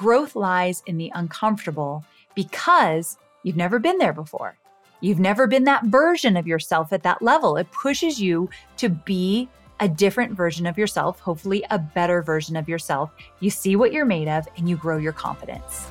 growth lies in the uncomfortable because you've never been there before. You've never been that version of yourself at that level. It pushes you to be a different version of yourself, hopefully, a better version of yourself. You see what you're made of and you grow your confidence.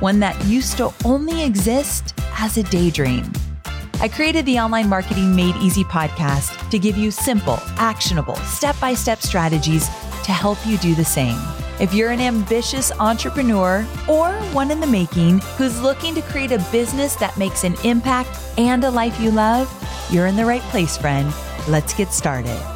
one that used to only exist as a daydream. I created the Online Marketing Made Easy podcast to give you simple, actionable, step by step strategies to help you do the same. If you're an ambitious entrepreneur or one in the making who's looking to create a business that makes an impact and a life you love, you're in the right place, friend. Let's get started.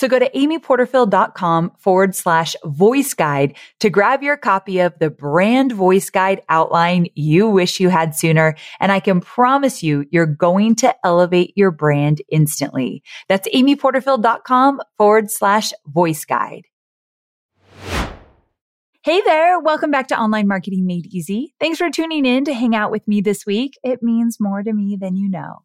So go to amyporterfield.com forward slash voice guide to grab your copy of the brand voice guide outline you wish you had sooner. And I can promise you, you're going to elevate your brand instantly. That's amyporterfield.com forward slash voice guide. Hey there. Welcome back to Online Marketing Made Easy. Thanks for tuning in to hang out with me this week. It means more to me than you know.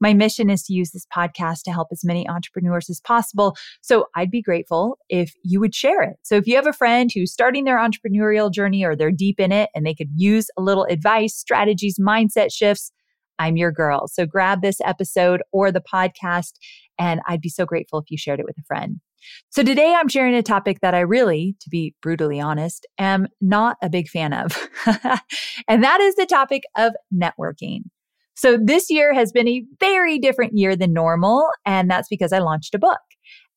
My mission is to use this podcast to help as many entrepreneurs as possible. So I'd be grateful if you would share it. So if you have a friend who's starting their entrepreneurial journey or they're deep in it and they could use a little advice, strategies, mindset shifts, I'm your girl. So grab this episode or the podcast, and I'd be so grateful if you shared it with a friend. So today I'm sharing a topic that I really, to be brutally honest, am not a big fan of. and that is the topic of networking. So this year has been a very different year than normal. And that's because I launched a book.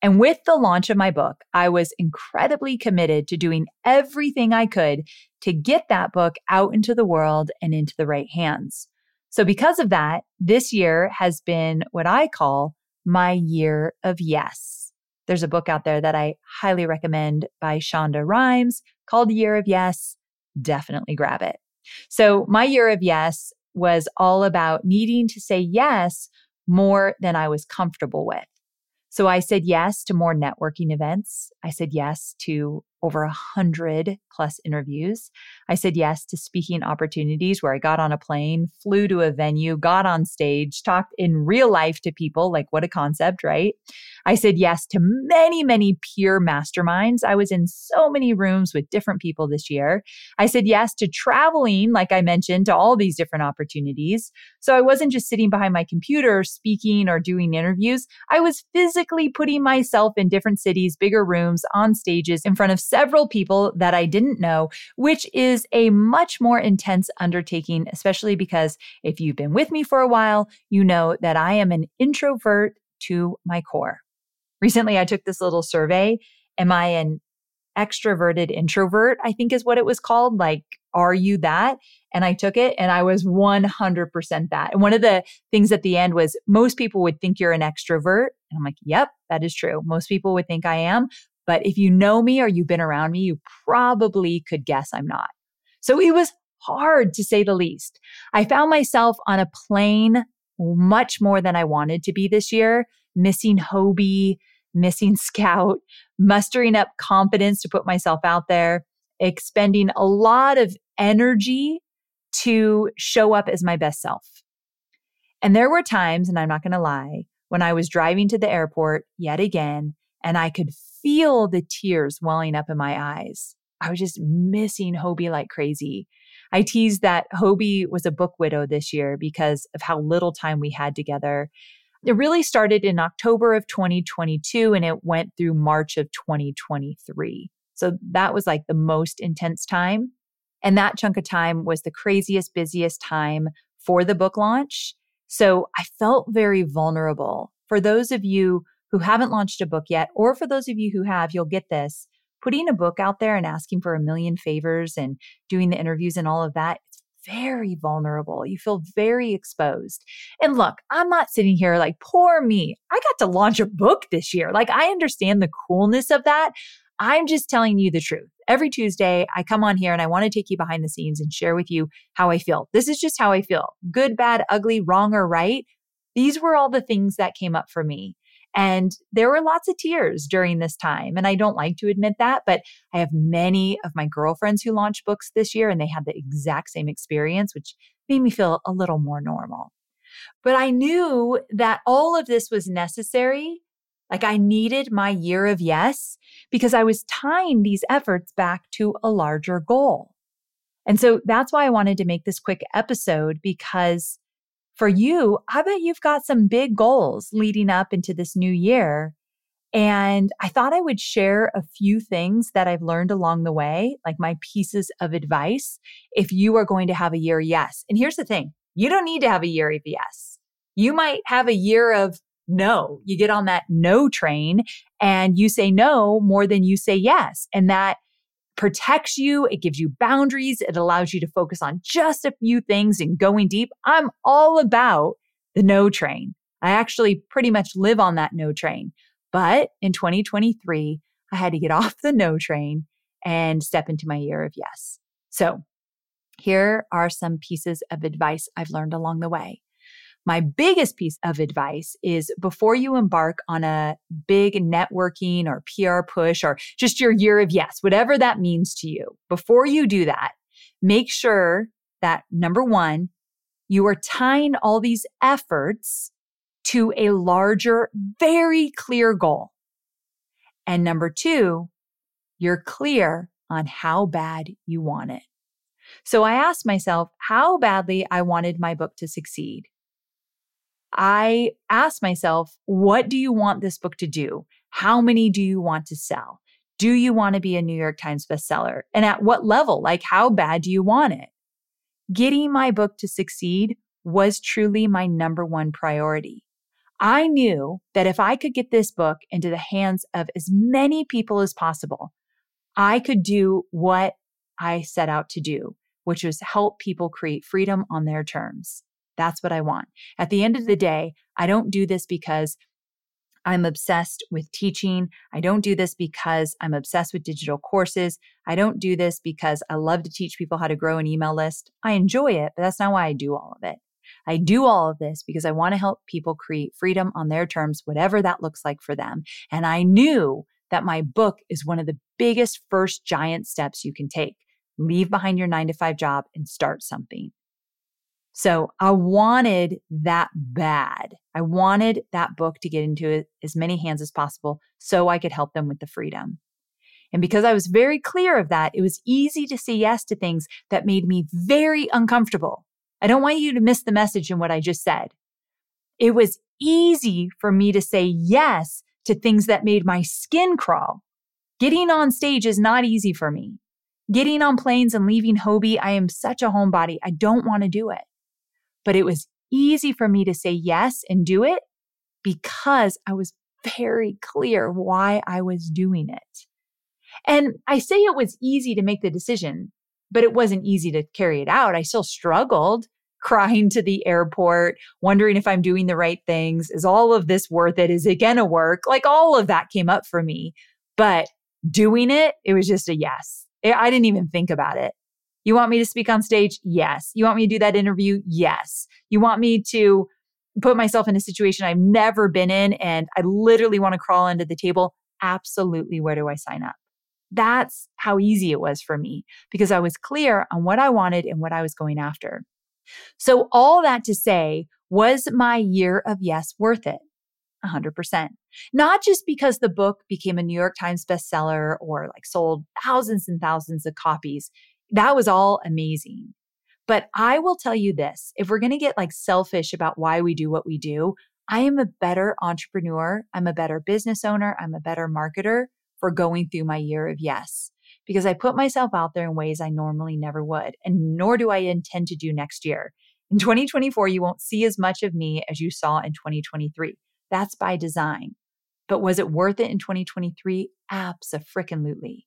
And with the launch of my book, I was incredibly committed to doing everything I could to get that book out into the world and into the right hands. So because of that, this year has been what I call my year of yes. There's a book out there that I highly recommend by Shonda Rhimes called Year of Yes. Definitely grab it. So my year of yes was all about needing to say yes more than I was comfortable with. So I said yes to more networking events. I said yes to over a hundred plus interviews. I said yes to speaking opportunities where I got on a plane, flew to a venue, got on stage, talked in real life to people. Like, what a concept, right? I said yes to many, many peer masterminds. I was in so many rooms with different people this year. I said yes to traveling, like I mentioned, to all these different opportunities. So I wasn't just sitting behind my computer speaking or doing interviews. I was physically putting myself in different cities, bigger rooms, on stages in front of several people that I didn't know, which is a much more intense undertaking, especially because if you've been with me for a while, you know that I am an introvert to my core. Recently, I took this little survey. Am I an extroverted introvert? I think is what it was called. Like, are you that? And I took it and I was 100% that. And one of the things at the end was most people would think you're an extrovert. And I'm like, yep, that is true. Most people would think I am. But if you know me or you've been around me, you probably could guess I'm not. So it was hard to say the least. I found myself on a plane much more than I wanted to be this year, missing Hobie, missing Scout, mustering up confidence to put myself out there, expending a lot of energy to show up as my best self. And there were times, and I'm not going to lie, when I was driving to the airport yet again, and I could feel the tears welling up in my eyes. I was just missing Hobie like crazy. I teased that Hobie was a book widow this year because of how little time we had together. It really started in October of 2022 and it went through March of 2023. So that was like the most intense time. And that chunk of time was the craziest, busiest time for the book launch. So I felt very vulnerable. For those of you who haven't launched a book yet, or for those of you who have, you'll get this. Putting a book out there and asking for a million favors and doing the interviews and all of that, it's very vulnerable. You feel very exposed. And look, I'm not sitting here like, poor me. I got to launch a book this year. Like, I understand the coolness of that. I'm just telling you the truth. Every Tuesday, I come on here and I want to take you behind the scenes and share with you how I feel. This is just how I feel good, bad, ugly, wrong, or right. These were all the things that came up for me. And there were lots of tears during this time. And I don't like to admit that, but I have many of my girlfriends who launched books this year and they had the exact same experience, which made me feel a little more normal. But I knew that all of this was necessary like I needed my year of yes because I was tying these efforts back to a larger goal. And so that's why I wanted to make this quick episode because for you, I bet you've got some big goals leading up into this new year. And I thought I would share a few things that I've learned along the way, like my pieces of advice, if you are going to have a year yes. And here's the thing you don't need to have a year of yes. You might have a year of no. You get on that no train and you say no more than you say yes. And that protects you. It gives you boundaries. It allows you to focus on just a few things and going deep. I'm all about the no train. I actually pretty much live on that no train. But in 2023, I had to get off the no train and step into my year of yes. So here are some pieces of advice I've learned along the way. My biggest piece of advice is before you embark on a big networking or PR push or just your year of yes, whatever that means to you, before you do that, make sure that number one, you are tying all these efforts to a larger, very clear goal. And number two, you're clear on how bad you want it. So I asked myself how badly I wanted my book to succeed. I asked myself, what do you want this book to do? How many do you want to sell? Do you want to be a New York Times bestseller? And at what level? Like, how bad do you want it? Getting my book to succeed was truly my number one priority. I knew that if I could get this book into the hands of as many people as possible, I could do what I set out to do, which was help people create freedom on their terms. That's what I want. At the end of the day, I don't do this because I'm obsessed with teaching. I don't do this because I'm obsessed with digital courses. I don't do this because I love to teach people how to grow an email list. I enjoy it, but that's not why I do all of it. I do all of this because I want to help people create freedom on their terms, whatever that looks like for them. And I knew that my book is one of the biggest first giant steps you can take. Leave behind your nine to five job and start something. So I wanted that bad. I wanted that book to get into as many hands as possible so I could help them with the freedom. And because I was very clear of that, it was easy to say yes to things that made me very uncomfortable. I don't want you to miss the message in what I just said. It was easy for me to say yes to things that made my skin crawl. Getting on stage is not easy for me. Getting on planes and leaving Hobie, I am such a homebody. I don't want to do it. But it was easy for me to say yes and do it because I was very clear why I was doing it. And I say it was easy to make the decision, but it wasn't easy to carry it out. I still struggled crying to the airport, wondering if I'm doing the right things. Is all of this worth it? Is it going to work? Like all of that came up for me. But doing it, it was just a yes. I didn't even think about it. You want me to speak on stage? Yes. You want me to do that interview? Yes. You want me to put myself in a situation I've never been in and I literally want to crawl under the table? Absolutely. Where do I sign up? That's how easy it was for me because I was clear on what I wanted and what I was going after. So, all that to say, was my year of yes worth it? 100%. Not just because the book became a New York Times bestseller or like sold thousands and thousands of copies. That was all amazing. But I will tell you this if we're going to get like selfish about why we do what we do, I am a better entrepreneur. I'm a better business owner. I'm a better marketer for going through my year of yes because I put myself out there in ways I normally never would, and nor do I intend to do next year. In 2024, you won't see as much of me as you saw in 2023. That's by design. But was it worth it in 2023? Absolutely.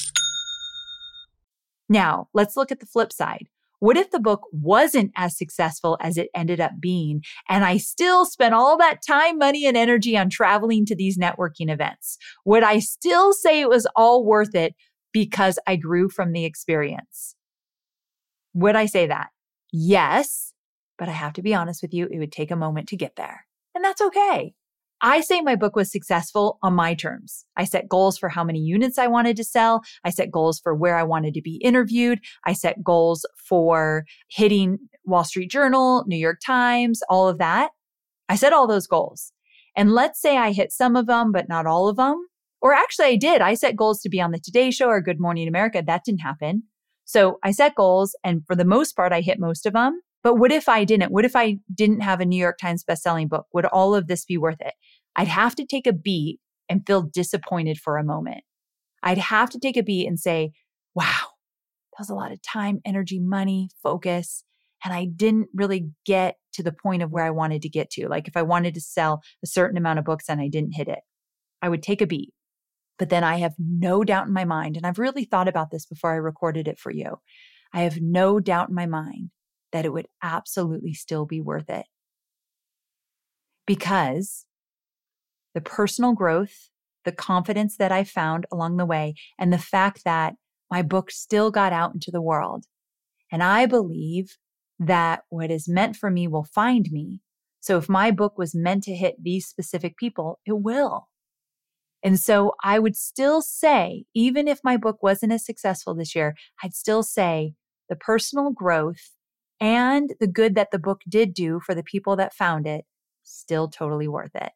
Now, let's look at the flip side. What if the book wasn't as successful as it ended up being, and I still spent all that time, money, and energy on traveling to these networking events? Would I still say it was all worth it because I grew from the experience? Would I say that? Yes, but I have to be honest with you, it would take a moment to get there. And that's okay. I say my book was successful on my terms. I set goals for how many units I wanted to sell. I set goals for where I wanted to be interviewed. I set goals for hitting Wall Street Journal, New York Times, all of that. I set all those goals. And let's say I hit some of them, but not all of them. Or actually, I did. I set goals to be on the Today Show or Good Morning America. That didn't happen. So I set goals and for the most part, I hit most of them. But what if I didn't? What if I didn't have a New York Times bestselling book? Would all of this be worth it? I'd have to take a beat and feel disappointed for a moment. I'd have to take a beat and say, wow, that was a lot of time, energy, money, focus. And I didn't really get to the point of where I wanted to get to. Like if I wanted to sell a certain amount of books and I didn't hit it, I would take a beat. But then I have no doubt in my mind, and I've really thought about this before I recorded it for you. I have no doubt in my mind that it would absolutely still be worth it. Because the personal growth, the confidence that I found along the way, and the fact that my book still got out into the world. And I believe that what is meant for me will find me. So if my book was meant to hit these specific people, it will. And so I would still say, even if my book wasn't as successful this year, I'd still say the personal growth and the good that the book did do for the people that found it, still totally worth it.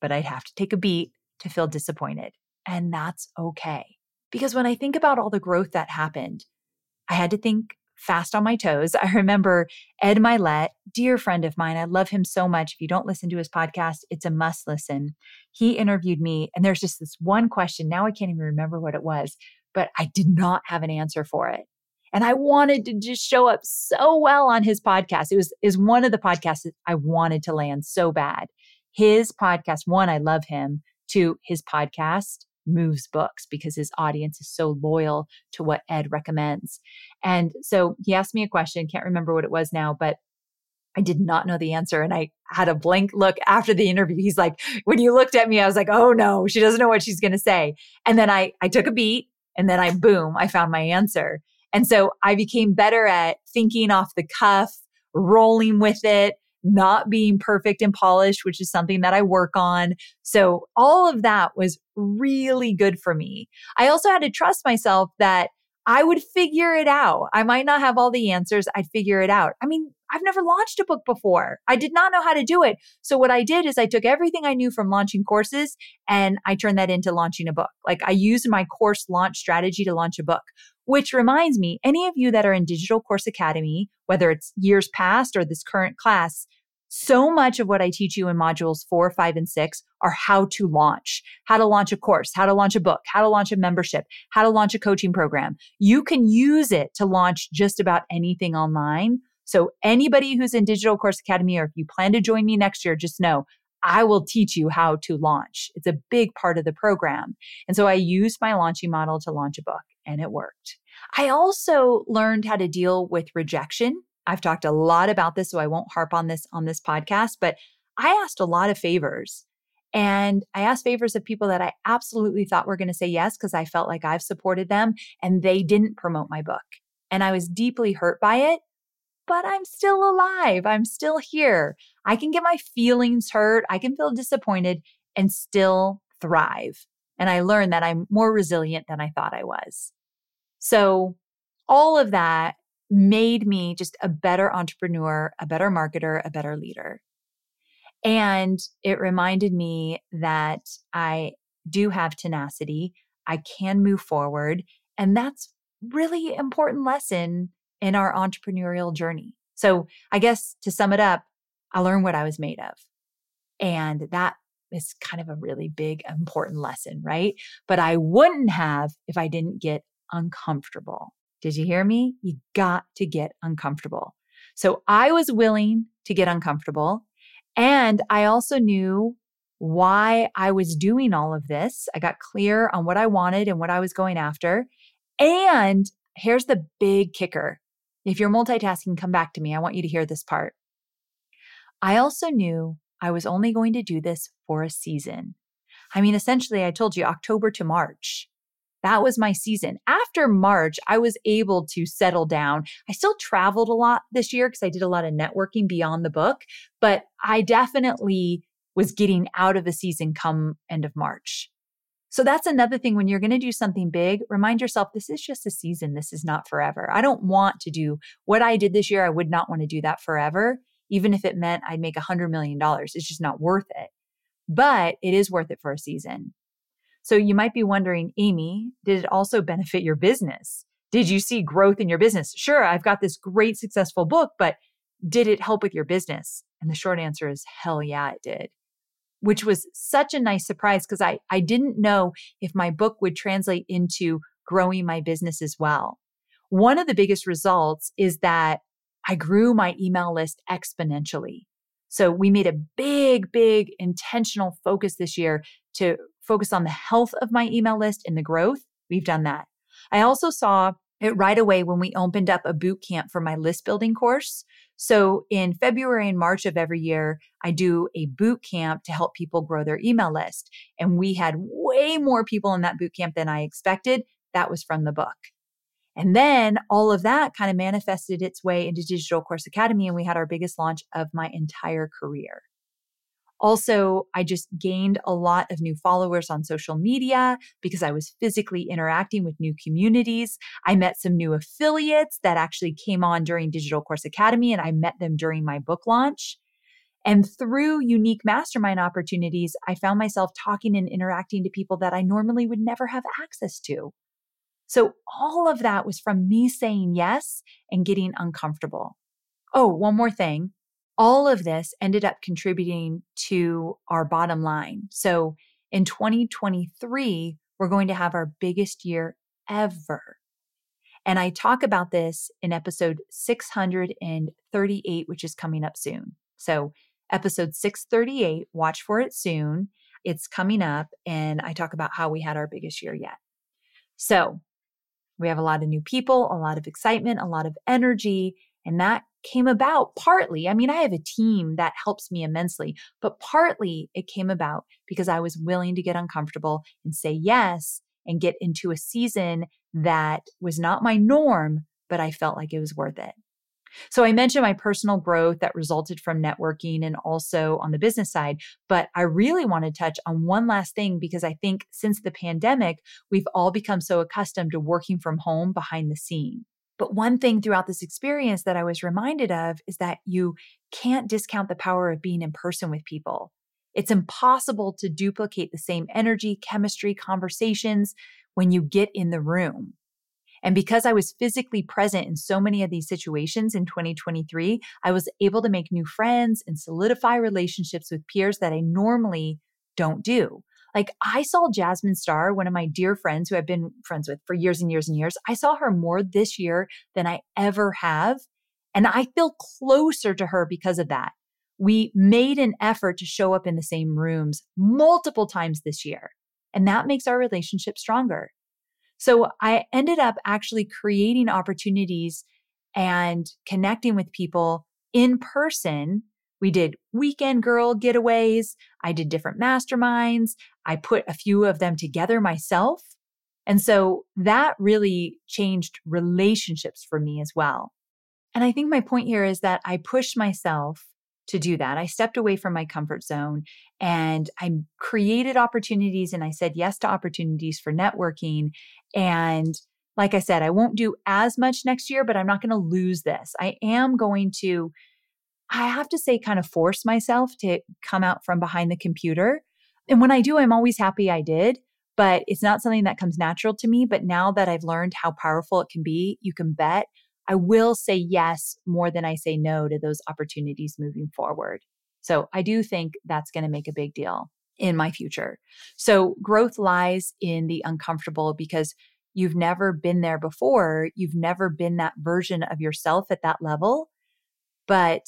But I'd have to take a beat to feel disappointed. And that's okay. Because when I think about all the growth that happened, I had to think fast on my toes. I remember Ed Mylett, dear friend of mine. I love him so much. If you don't listen to his podcast, it's a must listen. He interviewed me, and there's just this one question. Now I can't even remember what it was, but I did not have an answer for it. And I wanted to just show up so well on his podcast. It was is one of the podcasts that I wanted to land so bad. His podcast, one, I love him. Two, his podcast moves books because his audience is so loyal to what Ed recommends. And so he asked me a question, can't remember what it was now, but I did not know the answer. And I had a blank look after the interview. He's like, when you looked at me, I was like, oh no, she doesn't know what she's going to say. And then I, I took a beat and then I, boom, I found my answer. And so I became better at thinking off the cuff, rolling with it, not being perfect and polished, which is something that I work on. So all of that was really good for me. I also had to trust myself that I would figure it out. I might not have all the answers. I'd figure it out. I mean, I've never launched a book before. I did not know how to do it. So what I did is I took everything I knew from launching courses and I turned that into launching a book. Like I used my course launch strategy to launch a book, which reminds me, any of you that are in Digital Course Academy, whether it's years past or this current class, so much of what I teach you in modules four, five, and six are how to launch, how to launch a course, how to launch a book, how to launch a membership, how to launch a coaching program. You can use it to launch just about anything online. So anybody who's in Digital Course Academy, or if you plan to join me next year, just know I will teach you how to launch. It's a big part of the program. And so I used my launching model to launch a book and it worked. I also learned how to deal with rejection I've talked a lot about this, so I won't harp on this on this podcast, but I asked a lot of favors. And I asked favors of people that I absolutely thought were going to say yes because I felt like I've supported them and they didn't promote my book. And I was deeply hurt by it, but I'm still alive. I'm still here. I can get my feelings hurt. I can feel disappointed and still thrive. And I learned that I'm more resilient than I thought I was. So, all of that made me just a better entrepreneur, a better marketer, a better leader. And it reminded me that I do have tenacity. I can move forward. And that's really important lesson in our entrepreneurial journey. So I guess to sum it up, I learned what I was made of. And that is kind of a really big, important lesson, right? But I wouldn't have if I didn't get uncomfortable. Did you hear me? You got to get uncomfortable. So I was willing to get uncomfortable. And I also knew why I was doing all of this. I got clear on what I wanted and what I was going after. And here's the big kicker. If you're multitasking, come back to me. I want you to hear this part. I also knew I was only going to do this for a season. I mean, essentially, I told you October to March that was my season. After March, I was able to settle down. I still traveled a lot this year because I did a lot of networking beyond the book, but I definitely was getting out of the season come end of March. So that's another thing when you're going to do something big, remind yourself this is just a season. This is not forever. I don't want to do what I did this year. I would not want to do that forever, even if it meant I'd make a $100 million. It's just not worth it. But it is worth it for a season. So you might be wondering, Amy, did it also benefit your business? Did you see growth in your business? Sure, I've got this great successful book, but did it help with your business? And the short answer is hell yeah, it did. Which was such a nice surprise because I, I didn't know if my book would translate into growing my business as well. One of the biggest results is that I grew my email list exponentially. So we made a big, big intentional focus this year to focus on the health of my email list and the growth. We've done that. I also saw it right away when we opened up a boot camp for my list building course. So in February and March of every year, I do a boot camp to help people grow their email list. And we had way more people in that boot camp than I expected. That was from the book. And then all of that kind of manifested its way into Digital Course Academy, and we had our biggest launch of my entire career. Also, I just gained a lot of new followers on social media because I was physically interacting with new communities. I met some new affiliates that actually came on during Digital Course Academy, and I met them during my book launch. And through unique mastermind opportunities, I found myself talking and interacting to people that I normally would never have access to. So all of that was from me saying yes and getting uncomfortable. Oh, one more thing. All of this ended up contributing to our bottom line. So in 2023, we're going to have our biggest year ever. And I talk about this in episode 638, which is coming up soon. So, episode 638, watch for it soon. It's coming up, and I talk about how we had our biggest year yet. So, we have a lot of new people, a lot of excitement, a lot of energy. And that came about partly. I mean, I have a team that helps me immensely, but partly it came about because I was willing to get uncomfortable and say yes and get into a season that was not my norm, but I felt like it was worth it. So I mentioned my personal growth that resulted from networking and also on the business side, but I really want to touch on one last thing because I think since the pandemic, we've all become so accustomed to working from home behind the scene. But one thing throughout this experience that I was reminded of is that you can't discount the power of being in person with people. It's impossible to duplicate the same energy, chemistry, conversations when you get in the room. And because I was physically present in so many of these situations in 2023, I was able to make new friends and solidify relationships with peers that I normally don't do. Like I saw Jasmine Star, one of my dear friends who I've been friends with for years and years and years. I saw her more this year than I ever have. And I feel closer to her because of that. We made an effort to show up in the same rooms multiple times this year. And that makes our relationship stronger. So I ended up actually creating opportunities and connecting with people in person. We did weekend girl getaways. I did different masterminds. I put a few of them together myself. And so that really changed relationships for me as well. And I think my point here is that I pushed myself to do that. I stepped away from my comfort zone and I created opportunities and I said yes to opportunities for networking. And like I said, I won't do as much next year, but I'm not going to lose this. I am going to, I have to say, kind of force myself to come out from behind the computer. And when I do, I'm always happy I did, but it's not something that comes natural to me. But now that I've learned how powerful it can be, you can bet I will say yes more than I say no to those opportunities moving forward. So I do think that's going to make a big deal in my future. So growth lies in the uncomfortable because you've never been there before. You've never been that version of yourself at that level. But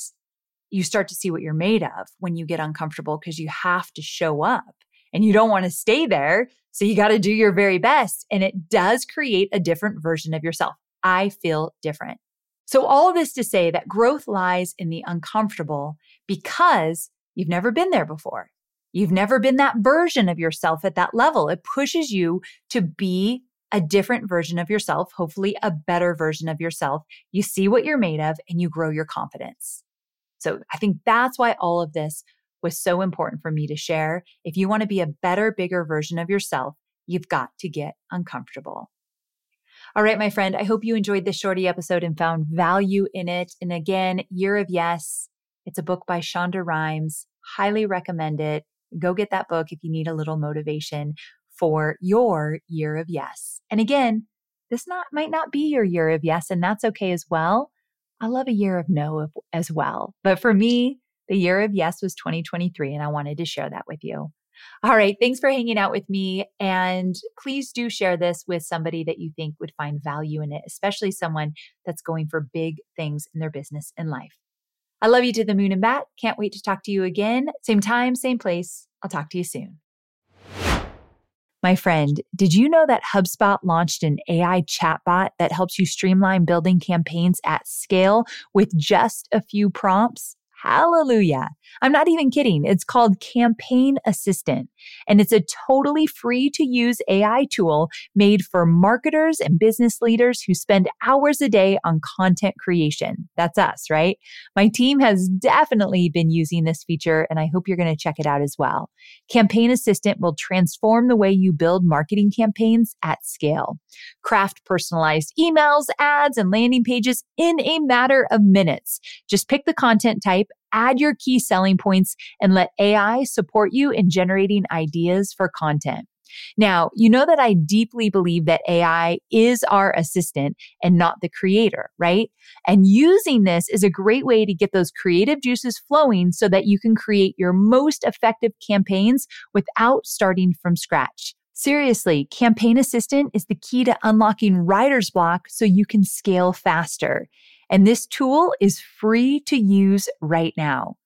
you start to see what you're made of when you get uncomfortable because you have to show up and you don't want to stay there. So you got to do your very best. And it does create a different version of yourself. I feel different. So, all this to say that growth lies in the uncomfortable because you've never been there before. You've never been that version of yourself at that level. It pushes you to be a different version of yourself, hopefully, a better version of yourself. You see what you're made of and you grow your confidence. So, I think that's why all of this was so important for me to share. If you want to be a better, bigger version of yourself, you've got to get uncomfortable. All right, my friend, I hope you enjoyed this shorty episode and found value in it. And again, Year of Yes, it's a book by Shonda Rhimes. Highly recommend it. Go get that book if you need a little motivation for your year of yes. And again, this not might not be your year of yes, and that's okay as well. I love a year of no as well. But for me, the year of yes was 2023, and I wanted to share that with you. All right. Thanks for hanging out with me. And please do share this with somebody that you think would find value in it, especially someone that's going for big things in their business and life. I love you to the moon and back. Can't wait to talk to you again. Same time, same place. I'll talk to you soon. My friend, did you know that HubSpot launched an AI chatbot that helps you streamline building campaigns at scale with just a few prompts? Hallelujah. I'm not even kidding. It's called Campaign Assistant, and it's a totally free to use AI tool made for marketers and business leaders who spend hours a day on content creation. That's us, right? My team has definitely been using this feature, and I hope you're going to check it out as well. Campaign Assistant will transform the way you build marketing campaigns at scale. Craft personalized emails, ads, and landing pages in a matter of minutes. Just pick the content type add your key selling points, and let AI support you in generating ideas for content. Now, you know that I deeply believe that AI is our assistant and not the creator, right? And using this is a great way to get those creative juices flowing so that you can create your most effective campaigns without starting from scratch. Seriously, Campaign Assistant is the key to unlocking writer's block so you can scale faster. And this tool is free to use right now.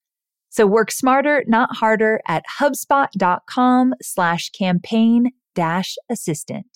So work smarter, not harder at hubspot.com slash campaign dash assistant.